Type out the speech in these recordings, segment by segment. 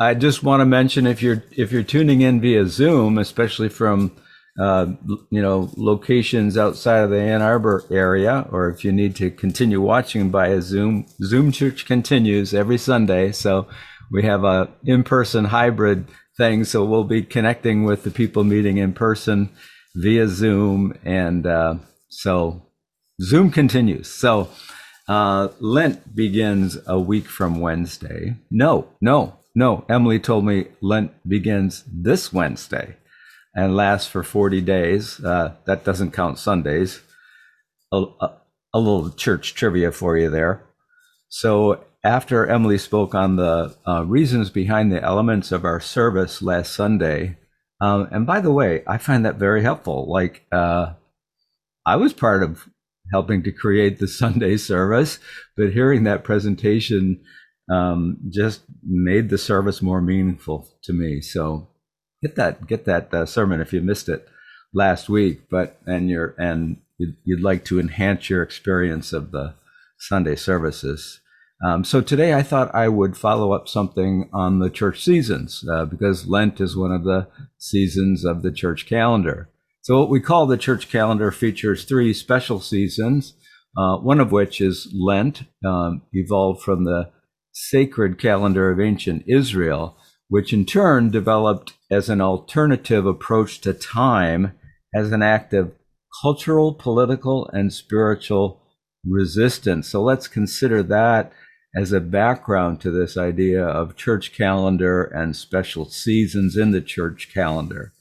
I just want to mention if you're if you're tuning in via Zoom, especially from uh, you know locations outside of the Ann Arbor area, or if you need to continue watching via Zoom, Zoom Church continues every Sunday. So we have a in-person hybrid thing. So we'll be connecting with the people meeting in person via Zoom, and uh, so Zoom continues. So uh, Lent begins a week from Wednesday. No, no, no. Emily told me Lent begins this Wednesday and lasts for 40 days. Uh, that doesn't count Sundays. A, a, a, little church trivia for you there. So, after Emily spoke on the uh, reasons behind the elements of our service last Sunday, um, and by the way, I find that very helpful. Like, uh, I was part of helping to create the Sunday service, but hearing that presentation um, just made the service more meaningful to me. So get that get that uh, sermon if you missed it last week, but and you're and you'd, you'd, like to enhance your experience of the Sunday services. Um, so today I thought I would follow up something on the church seasons uh, because Lent is one of the seasons of the church calendar. So what we call the church calendar features three special seasons, uh, one of which is Lent, um, evolved from the sacred calendar of ancient Israel, which in turn developed as an alternative approach to time as an act of cultural, political, and spiritual resistance. So let's consider that as a background to this idea of church calendar and special seasons in the church calendar.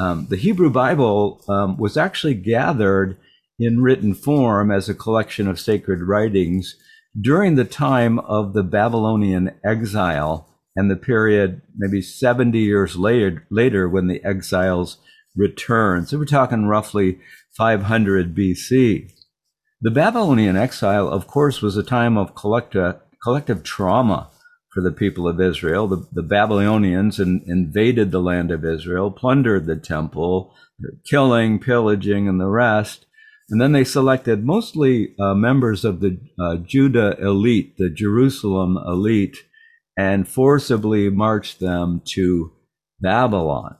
Um, the Hebrew Bible um, was actually gathered in written form as a collection of sacred writings during the time of the Babylonian exile and the period maybe 70 years later, later when the exiles returned. So we're talking roughly 500 BC. The Babylonian exile, of course, was a time of collective, collective trauma for the people of Israel. The, the Babylonians in, invaded the land of Israel, plundered the temple, killing, pillaging, and the rest. And then they selected mostly uh, members of the uh, Judah elite, the Jerusalem elite, and forcibly marched them to Babylon.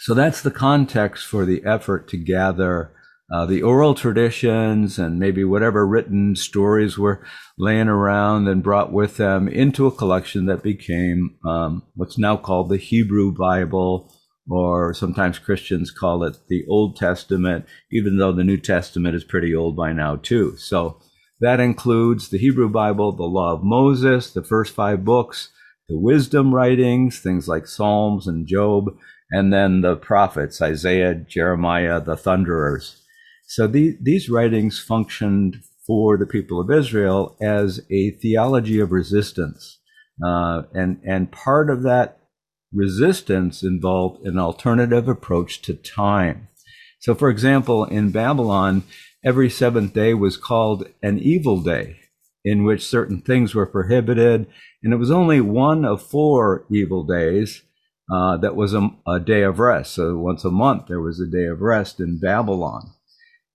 So that's the context for the effort to gather uh, the oral traditions and maybe whatever written stories were laying around and brought with them into a collection that became um, what's now called the Hebrew Bible, or sometimes Christians call it the Old Testament, even though the New Testament is pretty old by now, too. So that includes the Hebrew Bible, the Law of Moses, the first five books, the wisdom writings, things like Psalms and Job, and then the prophets, Isaiah, Jeremiah, the thunderers. So the, these writings functioned for the people of Israel as a theology of resistance. Uh, and, and part of that resistance involved an alternative approach to time. So, for example, in Babylon, every seventh day was called an evil day, in which certain things were prohibited. And it was only one of four evil days uh, that was a, a day of rest. So, once a month, there was a day of rest in Babylon.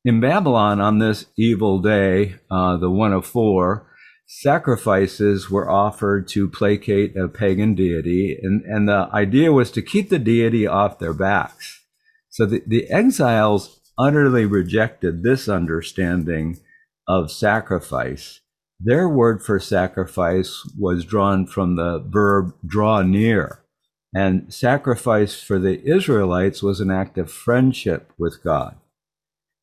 In Babylon, on this evil day, uh, the one of four, sacrifices were offered to placate a pagan deity, and, and the idea was to keep the deity off their backs. So the, the exiles utterly rejected this understanding of sacrifice. Their word for sacrifice was drawn from the verb draw near. And sacrifice for the Israelites was an act of friendship with God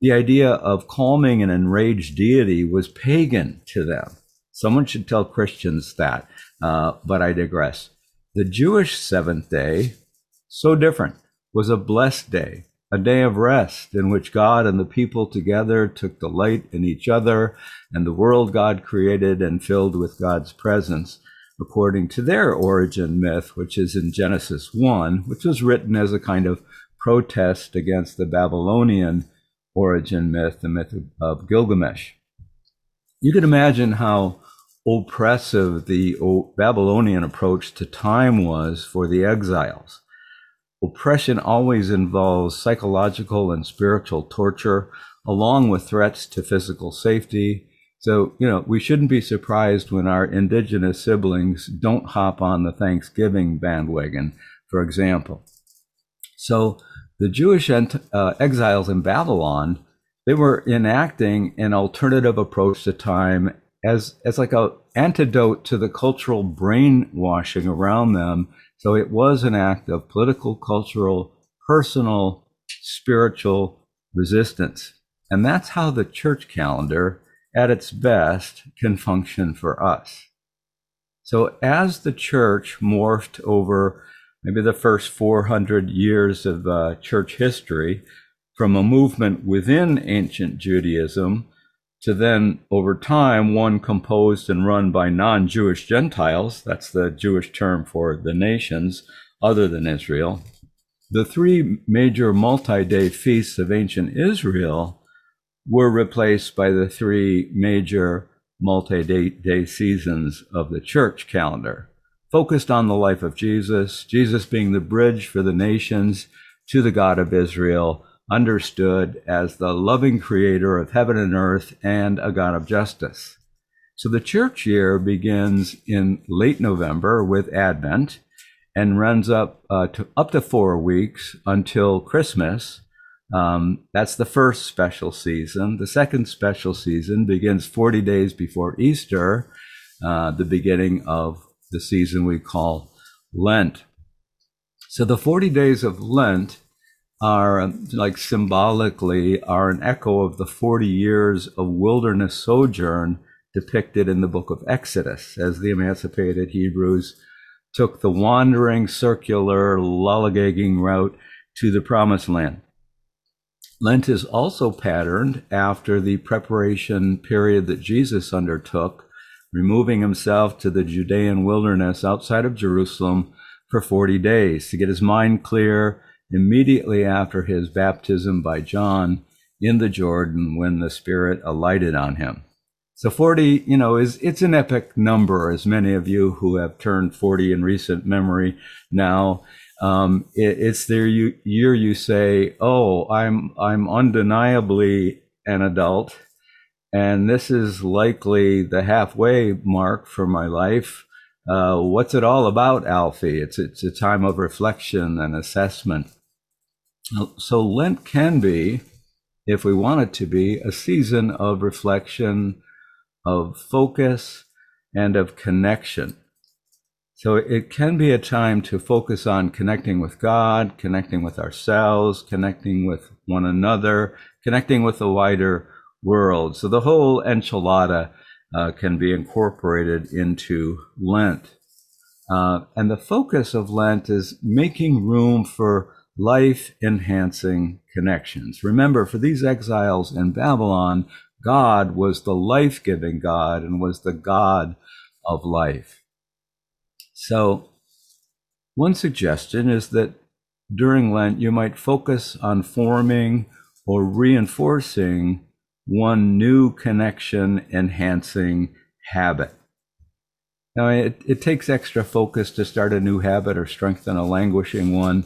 the idea of calming an enraged deity was pagan to them. Someone should tell Christians that, uh, but I digress. The Jewish seventh day, so different, was a blessed day, a day of rest in which God and the people together took delight in each other and the world God created and filled with God's presence, according to their origin myth, which is in Genesis 1, which was written as a kind of protest against the Babylonian origin myth, the myth of Gilgamesh. You can imagine how oppressive the Babylonian approach to time was for the exiles. Oppression always involves psychological and spiritual torture, along with threats to physical safety. So, you know, we shouldn't be surprised when our indigenous siblings don't hop on the Thanksgiving bandwagon, for example. So, the Jewish uh, exiles in Babylon, they were enacting an alternative approach to time as, as like a antidote to the cultural brainwashing around them. So it was an act of political, cultural, personal, spiritual resistance. And that's how the church calendar at its best can function for us. So as the church morphed over maybe the first 400 years of uh, church history from a movement within ancient Judaism to then over time one composed and run by non-Jewish Gentiles, that's the Jewish term for the nations other than Israel. The three major multi-day feasts of ancient Israel were replaced by the three major multi day seasons of the church calendar, focused on the life of Jesus, Jesus being the bridge for the nations to the God of Israel, understood as the loving creator of heaven and earth and a God of justice. So the church year begins in late November with Advent and runs up uh, to up to four weeks until Christmas, um, that's the first special season. The second special season begins 40 days before Easter, uh, the beginning of the season we call Lent. So the 40 days of Lent are um, like symbolically are an echo of the 40 years of wilderness sojourn depicted in the book of Exodus as the emancipated Hebrews took the wandering circular lollygagging route to the promised land. Lent is also patterned after the preparation period that Jesus undertook, removing himself to the Judean wilderness outside of Jerusalem for 40 days to get his mind clear immediately after his baptism by John in the Jordan when the Spirit alighted on him. So 40, you know, is it's an epic number, as many of you who have turned 40 in recent memory now um, it, it's the year you say, "Oh, I'm I'm undeniably an adult, and this is likely the halfway mark for my life." Uh, what's it all about, Alfie? It's it's a time of reflection and assessment. So Lent can be, if we want it to be, a season of reflection, of focus, and of connection. So it can be a time to focus on connecting with God, connecting with ourselves, connecting with one another, connecting with the wider world. So the whole enchilada uh, can be incorporated into Lent. Uh, and the focus of Lent is making room for life enhancing connections. Remember, for these exiles in Babylon, God was the life giving God and was the God of life. So, one suggestion is that during Lent, you might focus on forming or reinforcing one new connection enhancing habit. Now, it, it takes extra focus to start a new habit or strengthen a languishing one.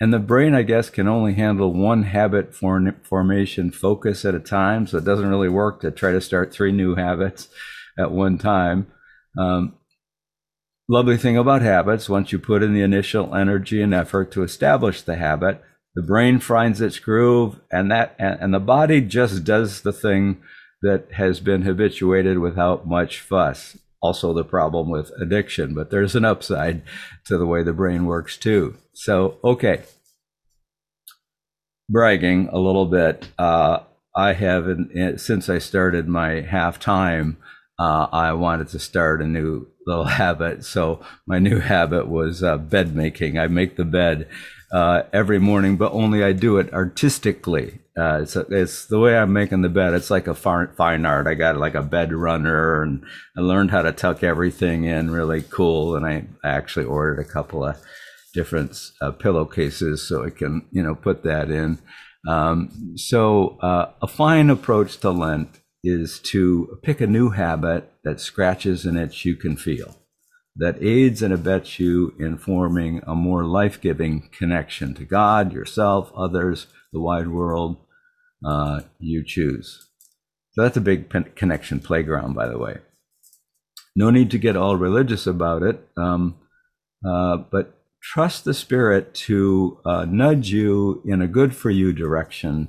And the brain, I guess, can only handle one habit form, formation focus at a time. So it doesn't really work to try to start three new habits at one time. Um, lovely thing about habits, once you put in the initial energy and effort to establish the habit, the brain finds its groove and that and, and the body just does the thing that has been habituated without much fuss. Also the problem with addiction, but there's an upside to the way the brain works too. So, okay. Bragging a little bit. Uh, I have, in, since I started my half time, uh, I wanted to start a new little habit. So my new habit was uh, bed making. I make the bed uh, every morning, but only I do it artistically. Uh, it's, a, it's the way I'm making the bed. It's like a fine art. I got like a bed runner, and I learned how to tuck everything in really cool. And I actually ordered a couple of different uh, pillowcases so I can you know put that in. Um, so uh, a fine approach to Lent is to pick a new habit that scratches an itch you can feel, that aids and abets you in forming a more life giving connection to God, yourself, others, the wide world uh, you choose. So that's a big connection playground, by the way. No need to get all religious about it, um, uh, but trust the Spirit to uh, nudge you in a good for you direction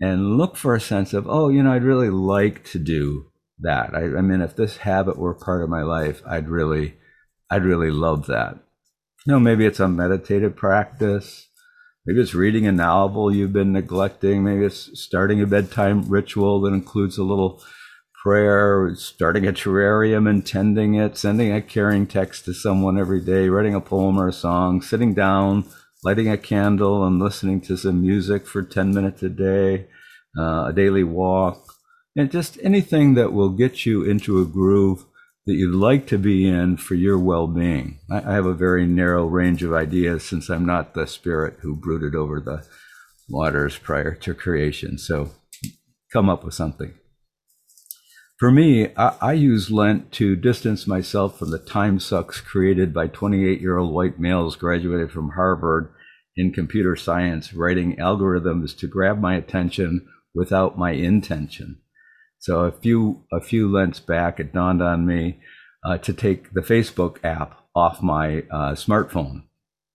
and look for a sense of, oh, you know, I'd really like to do that. I, I mean, if this habit were part of my life, I'd really, I'd really love that. You know, maybe it's a meditative practice. Maybe it's reading a novel you've been neglecting. Maybe it's starting a bedtime ritual that includes a little prayer, starting a terrarium and tending it, sending a caring text to someone every day, writing a poem or a song, sitting down, lighting a candle and listening to some music for 10 minutes a day, uh, a daily walk, and just anything that will get you into a groove that you'd like to be in for your well being. I, have a very narrow range of ideas since I'm not the spirit who brooded over the waters prior to creation. So come up with something. For me, I, I, use Lent to distance myself from the time sucks created by 28 year old white males graduated from Harvard in computer science, writing algorithms to grab my attention without my intention. So a few a few Lents back, it dawned on me uh, to take the Facebook app off my uh, smartphone,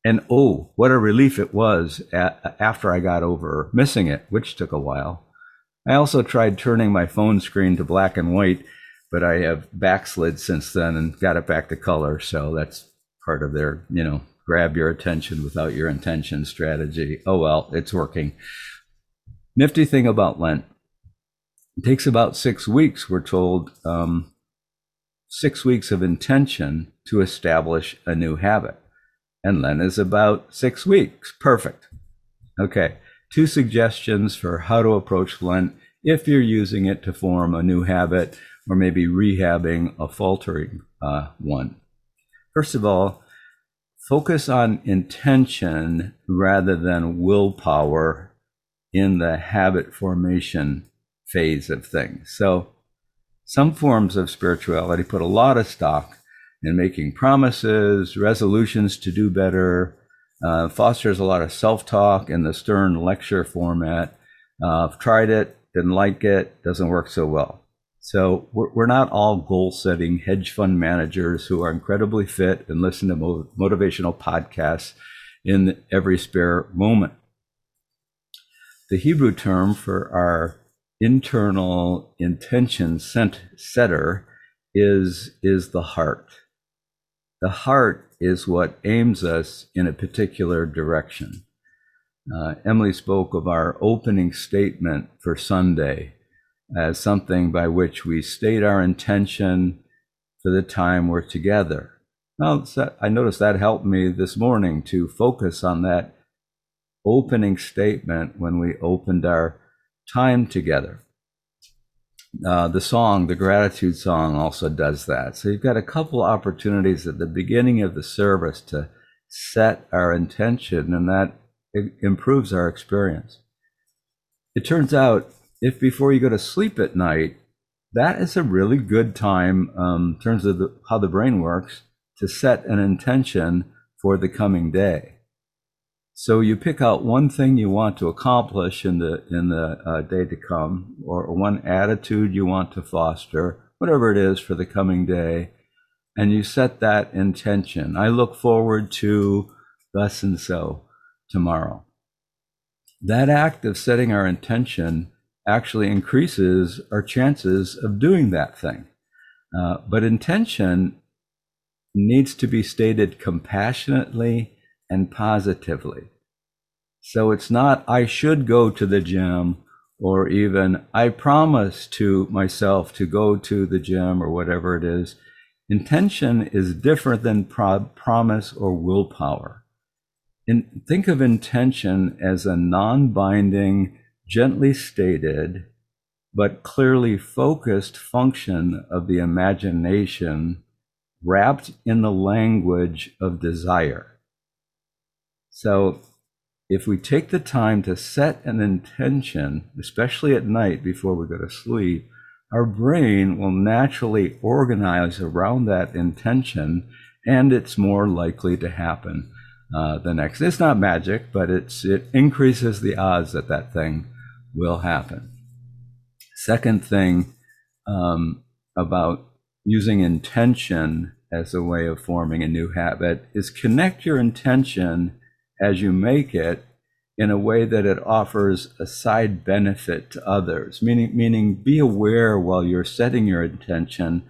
and oh, what a relief it was at, after I got over missing it, which took a while. I also tried turning my phone screen to black and white, but I have backslid since then and got it back to color. So that's part of their, you know, grab your attention without your intention strategy. Oh well, it's working. Nifty thing about Lent it takes about six weeks, we're told, um, six weeks of intention to establish a new habit. And Lent is about six weeks. Perfect. Okay, two suggestions for how to approach Lent if you're using it to form a new habit or maybe rehabbing a faltering uh, one. First of all, focus on intention rather than willpower in the habit formation phase of things. So, some forms of spirituality put a lot of stock in making promises, resolutions to do better, uh, fosters a lot of self talk in the stern lecture format. Uh, I've tried it, didn't like it, doesn't work so well. So, we're, we're not all goal setting hedge fund managers who are incredibly fit and listen to mo- motivational podcasts in every spare moment. The Hebrew term for our internal intention setter is is the heart. The heart is what aims us in a particular direction. Uh, Emily spoke of our opening statement for Sunday as something by which we state our intention for the time we're together. Well, I noticed that helped me this morning to focus on that opening statement when we opened our time together. Uh, the song, the gratitude song, also does that. So you've got a couple opportunities at the beginning of the service to set our intention, and that improves our experience. It turns out if before you go to sleep at night, that is a really good time um, in terms of the, how the brain works to set an intention for the coming day. So you pick out one thing you want to accomplish in the in the uh, day to come, or, one attitude you want to foster, whatever it is for the coming day, and you set that intention. I look forward to thus and so tomorrow. That act of setting our intention actually increases our chances of doing that thing. Uh, but intention needs to be stated compassionately and positively. So it's not, I should go to the gym, or even, I promise to myself to go to the gym, or whatever it is. Intention is different than pro- promise or willpower. In, think of intention as a non binding, gently stated, but clearly focused function of the imagination wrapped in the language of desire. So if we take the time to set an intention, especially at night before we go to sleep, our brain will naturally organize around that intention and it's more likely to happen uh, the next. It's not magic, but it's, it increases the odds that that thing will happen. Second thing um, about using intention as a way of forming a new habit is connect your intention as you make it in a way that it offers a side benefit to others, meaning, meaning be aware while you're setting your intention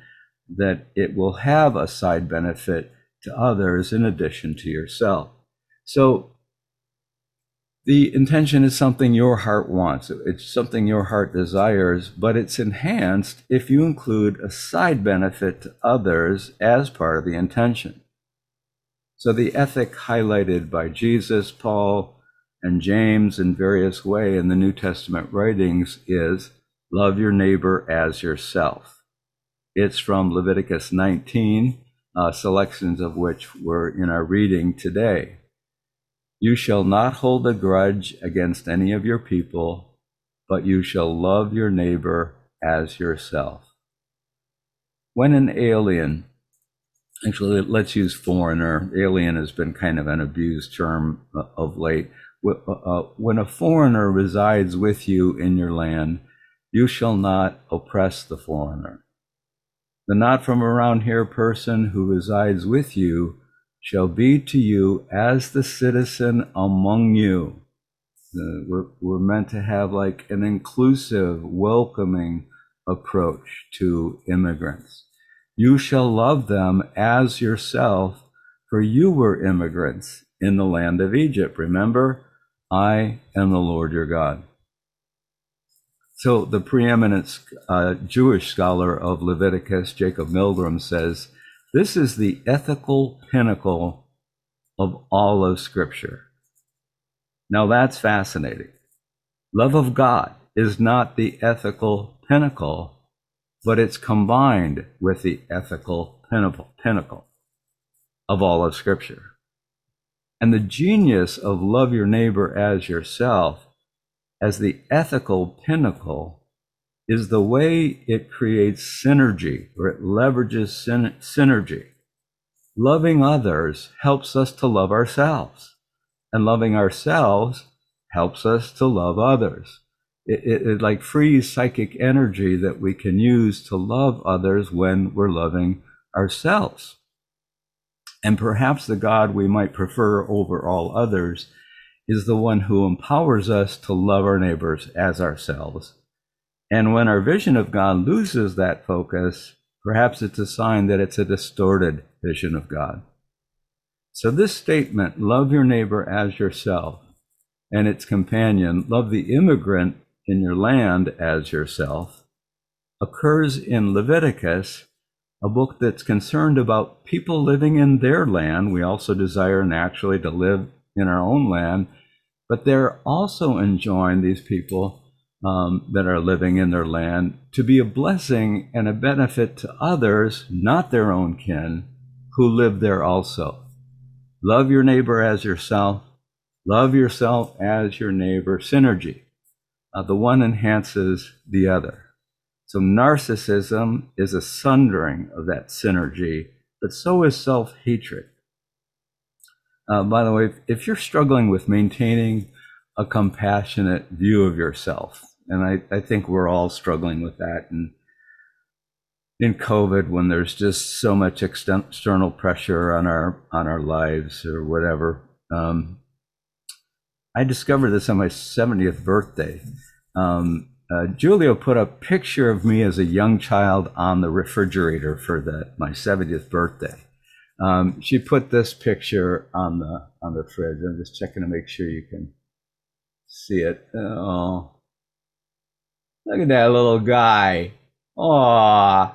that it will have a side benefit to others in addition to yourself. So the intention is something your heart wants. It's something your heart desires, but it's enhanced if you include a side benefit to others as part of the intention. So the ethic highlighted by Jesus, Paul, and James in various way in the New Testament writings is love your neighbor as yourself. It's from Leviticus 19, uh, selections of which were in our reading today. You shall not hold a grudge against any of your people, but you shall love your neighbor as yourself. When an alien, actually, let's use foreigner, alien has been kind of an abused term uh, of late. Uh, uh, when a foreigner resides with you in your land, you shall not oppress the foreigner. The not from around here person who resides with you shall be to you as the citizen among you. We're, we're meant to have like an inclusive, welcoming approach to immigrants. You shall love them as yourself, for you were immigrants in the land of Egypt. Remember, I am the Lord your God. So the preeminent uh, Jewish scholar of Leviticus, Jacob Milgrom, says this is the ethical pinnacle of all of Scripture. Now that's fascinating. Love of God is not the ethical pinnacle, but it's combined with the ethical pinnacle of all of Scripture. And the genius of love your neighbor as yourself as the ethical pinnacle is the way it creates synergy or it leverages syn- synergy. Loving others helps us to love ourselves, and loving ourselves helps us to love others. It, it, it like frees psychic energy that we can use to love others when we're loving ourselves. And perhaps the God we might prefer over all others is the one who empowers us to love our neighbors as ourselves. And when our vision of God loses that focus, perhaps it's a sign that it's a distorted vision of God. So, this statement, love your neighbor as yourself, and its companion, love the immigrant in your land as yourself, occurs in Leviticus a book that's concerned about people living in their land. We also desire naturally to live in our own land, but they're also enjoying these people um, that are living in their land to be a blessing and a benefit to others, not their own kin, who live there also. Love your neighbor as yourself. Love yourself as your neighbor. Synergy. Uh, the one enhances the other. So narcissism is a sundering of that synergy, but so is self hatred. Uh, by the way, if you're struggling with maintaining a compassionate view of yourself, and I, I think we're all struggling with that, and in COVID, when there's just so much external pressure on our on our lives or whatever, um, I discovered this on my 70th birthday. Um, uh, Julio put a picture of me as a young child on the refrigerator for the, my 70th birthday. Um, she put this picture on the on the fridge. I'm just checking to make sure you can see it. Oh, look at that little guy. Aw,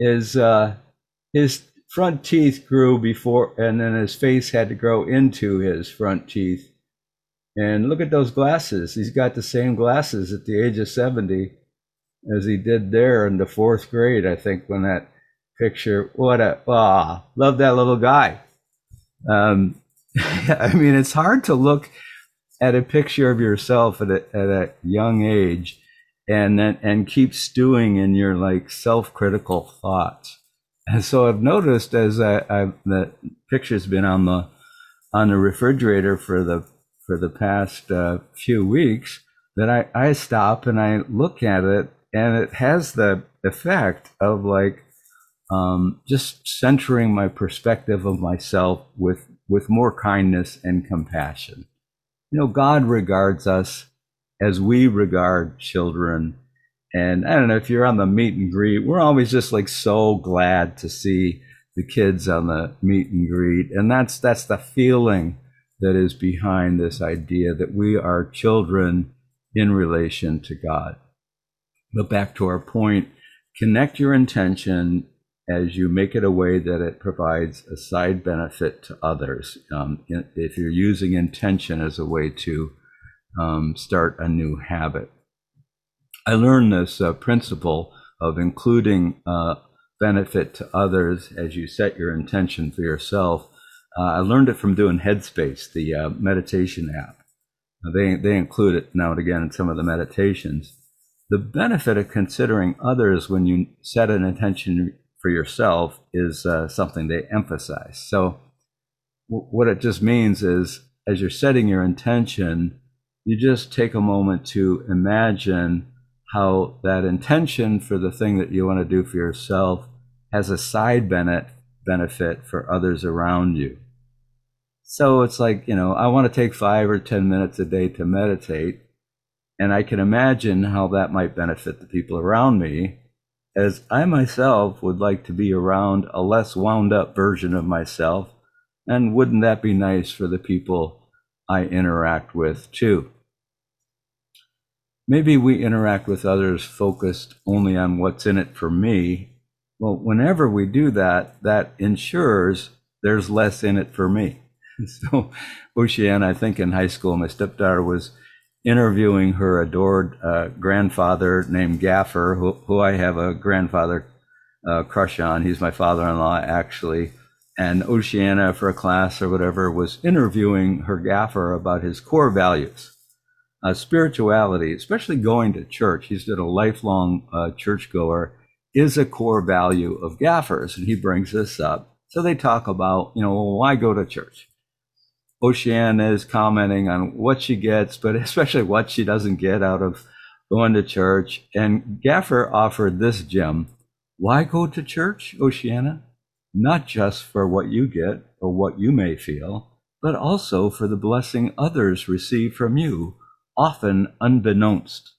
his uh, his front teeth grew before, and then his face had to grow into his front teeth and look at those glasses. He's got the same glasses at the age of 70 as he did there in the fourth grade, I think, when that picture. What a, ah, love that little guy. Um, I mean, it's hard to look at a picture of yourself at a, at a young age and then, and keep stewing in your like self-critical thoughts. And so I've noticed as I, I've, the picture's been on the, on the refrigerator for the for the past uh, few weeks, that I, I stop and I look at it and it has the effect of like um, just centering my perspective of myself with with more kindness and compassion. You know, God regards us as we regard children. And I don't know if you're on the meet and greet, we're always just like so glad to see the kids on the meet and greet. And that's that's the feeling that is behind this idea that we are children in relation to God. But back to our point, connect your intention as you make it a way that it provides a side benefit to others. Um, if you're using intention as a way to um, start a new habit. I learned this uh, principle of including uh, benefit to others as you set your intention for yourself. Uh, I learned it from doing Headspace, the uh, meditation app. They, they include it now and again in some of the meditations. The benefit of considering others when you set an intention for yourself is uh, something they emphasize. So, w- what it just means is as you're setting your intention, you just take a moment to imagine how that intention for the thing that you want to do for yourself has a side benefit for others around you. So it's like, you know, I want to take five or 10 minutes a day to meditate. And I can imagine how that might benefit the people around me as I myself would like to be around a less wound up version of myself. And wouldn't that be nice for the people I interact with too? Maybe we interact with others focused only on what's in it for me. Well, whenever we do that, that ensures there's less in it for me. So, Oceana, I think in high school, my stepdaughter was interviewing her adored uh, grandfather named Gaffer, who, who, I have a grandfather uh, crush on. He's my father in law, actually. And Oceana, for a class or whatever, was interviewing her Gaffer about his core values. Uh, spirituality, especially going to church, he's been a lifelong uh, churchgoer, is a core value of Gaffer's. And he brings this up. So they talk about, you know, well, why go to church? Oceana is commenting on what she gets, but especially what she doesn't get out of going to church. And Gaffer offered this gem. Why go to church, Oceana? Not just for what you get or what you may feel, but also for the blessing others receive from you, often unbeknownst.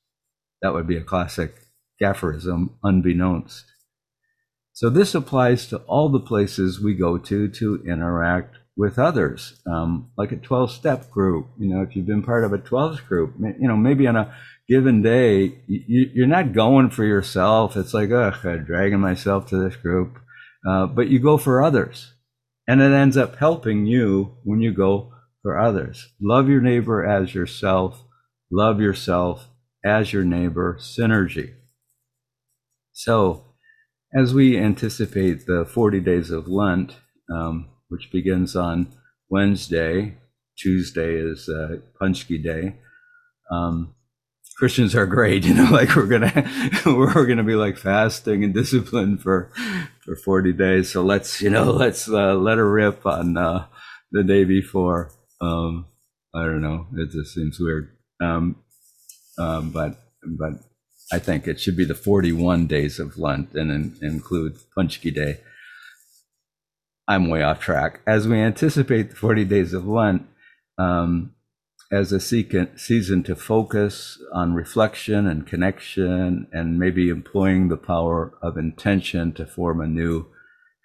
That would be a classic Gafferism, unbeknownst. So this applies to all the places we go to to interact with others, um, like a 12 step group. You know, if you've been part of a 12 group, you know, maybe on a given day, you, are not going for yourself. It's like, ugh, I'm dragging myself to this group. Uh, but you go for others. And it ends up helping you when you go for others. Love your neighbor as yourself. Love yourself as your neighbor. Synergy. So, as we anticipate the 40 days of Lent, um, which begins on Wednesday. Tuesday is uh, Paczki Day. Um, Christians are great, you know, like we're gonna we're gonna be like fasting and discipline for for forty days. So let's you know let's uh, let her rip on uh, the day before. Um, I don't know, it just seems weird, um, um, but but I think it should be the forty one days of Lent and in, include Paczki Day. I'm way off track. As we anticipate the 40 days of Lent um, as a season to focus on reflection and connection and maybe employing the power of intention to form a new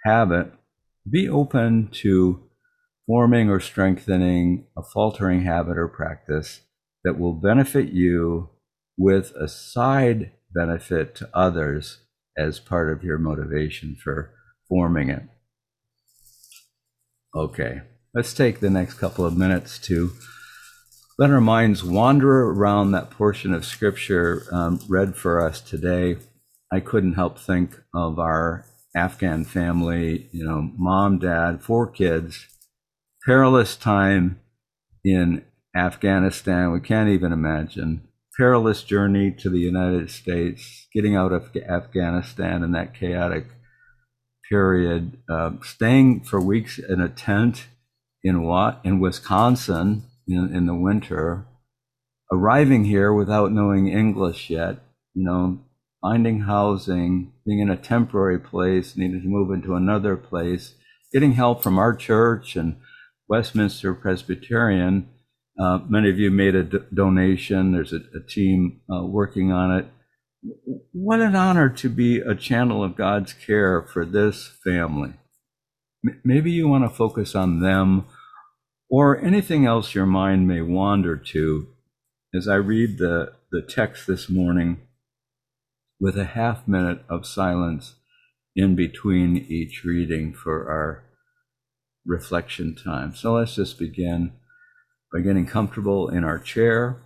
habit, be open to forming or strengthening a faltering habit or practice that will benefit you with a side benefit to others as part of your motivation for forming it. Okay, let's take the next couple of minutes to let our minds wander around that portion of scripture um, read for us today. I couldn't help think of our Afghan family, you know, mom, dad, four kids, perilous time in Afghanistan. We can't even imagine. Perilous journey to the United States, getting out of Afghanistan in that chaotic period, uh, staying for weeks in a tent in what in Wisconsin in, in the winter, arriving here without knowing English yet, you know, finding housing, being in a temporary place, needing to move into another place, getting help from our church and Westminster Presbyterian. Uh, many of you made a d- donation. There's a, a team uh, working on it. What an honor to be a channel of God's care for this family. M- maybe you want to focus on them or anything else your mind may wander to as I read the, the text this morning with a half minute of silence in between each reading for our reflection time. So let's just begin by getting comfortable in our chair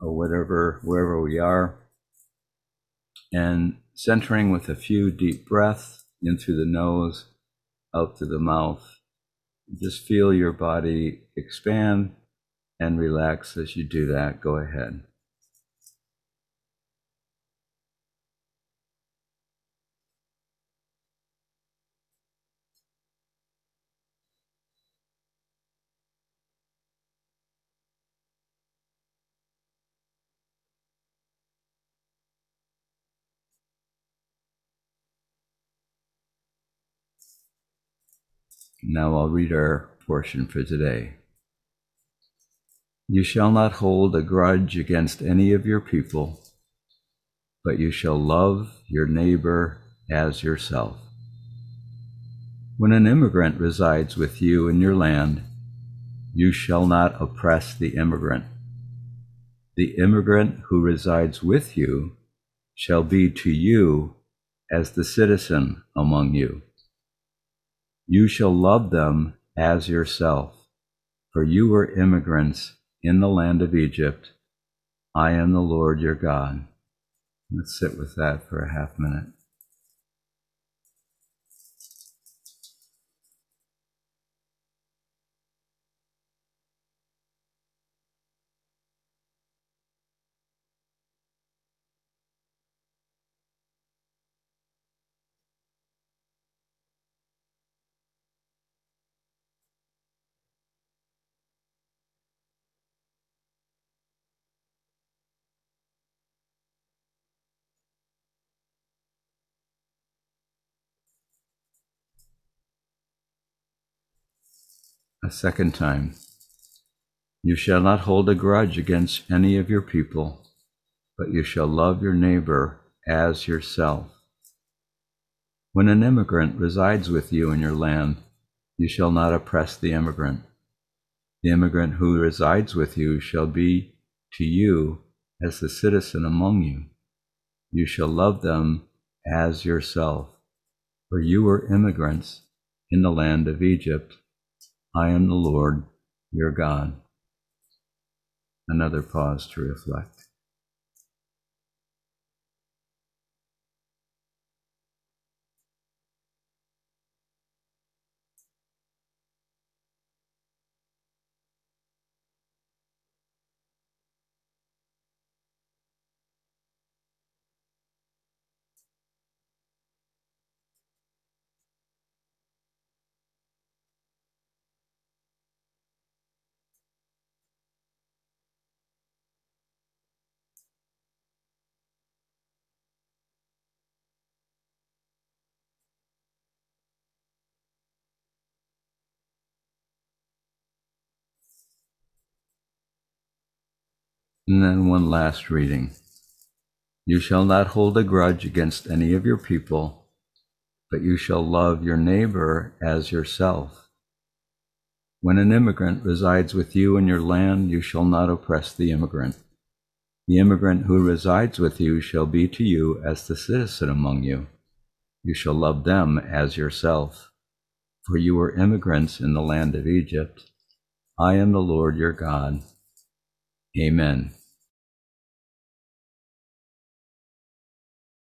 or whatever, wherever we are, and centering with a few deep breaths in through the nose, out through the mouth. Just feel your body expand and relax as you do that. Go ahead. Now I'll read our portion for today. You shall not hold a grudge against any of your people, but you shall love your neighbor as yourself. When an immigrant resides with you in your land, you shall not oppress the immigrant. The immigrant who resides with you shall be to you as the citizen among you. You shall love them as yourself, for you were immigrants in the land of Egypt. I am the Lord your God. Let's sit with that for a half minute. Second time. You shall not hold a grudge against any of your people, but you shall love your neighbor as yourself. When an immigrant resides with you in your land, you shall not oppress the immigrant. The immigrant who resides with you shall be to you as the citizen among you. You shall love them as yourself, for you were immigrants in the land of Egypt. I am the Lord your God. Another pause to reflect. And then one last reading. You shall not hold a grudge against any of your people, but you shall love your neighbor as yourself. When an immigrant resides with you in your land, you shall not oppress the immigrant. The immigrant who resides with you shall be to you as the citizen among you. You shall love them as yourself. For you were immigrants in the land of Egypt. I am the Lord your God. Amen.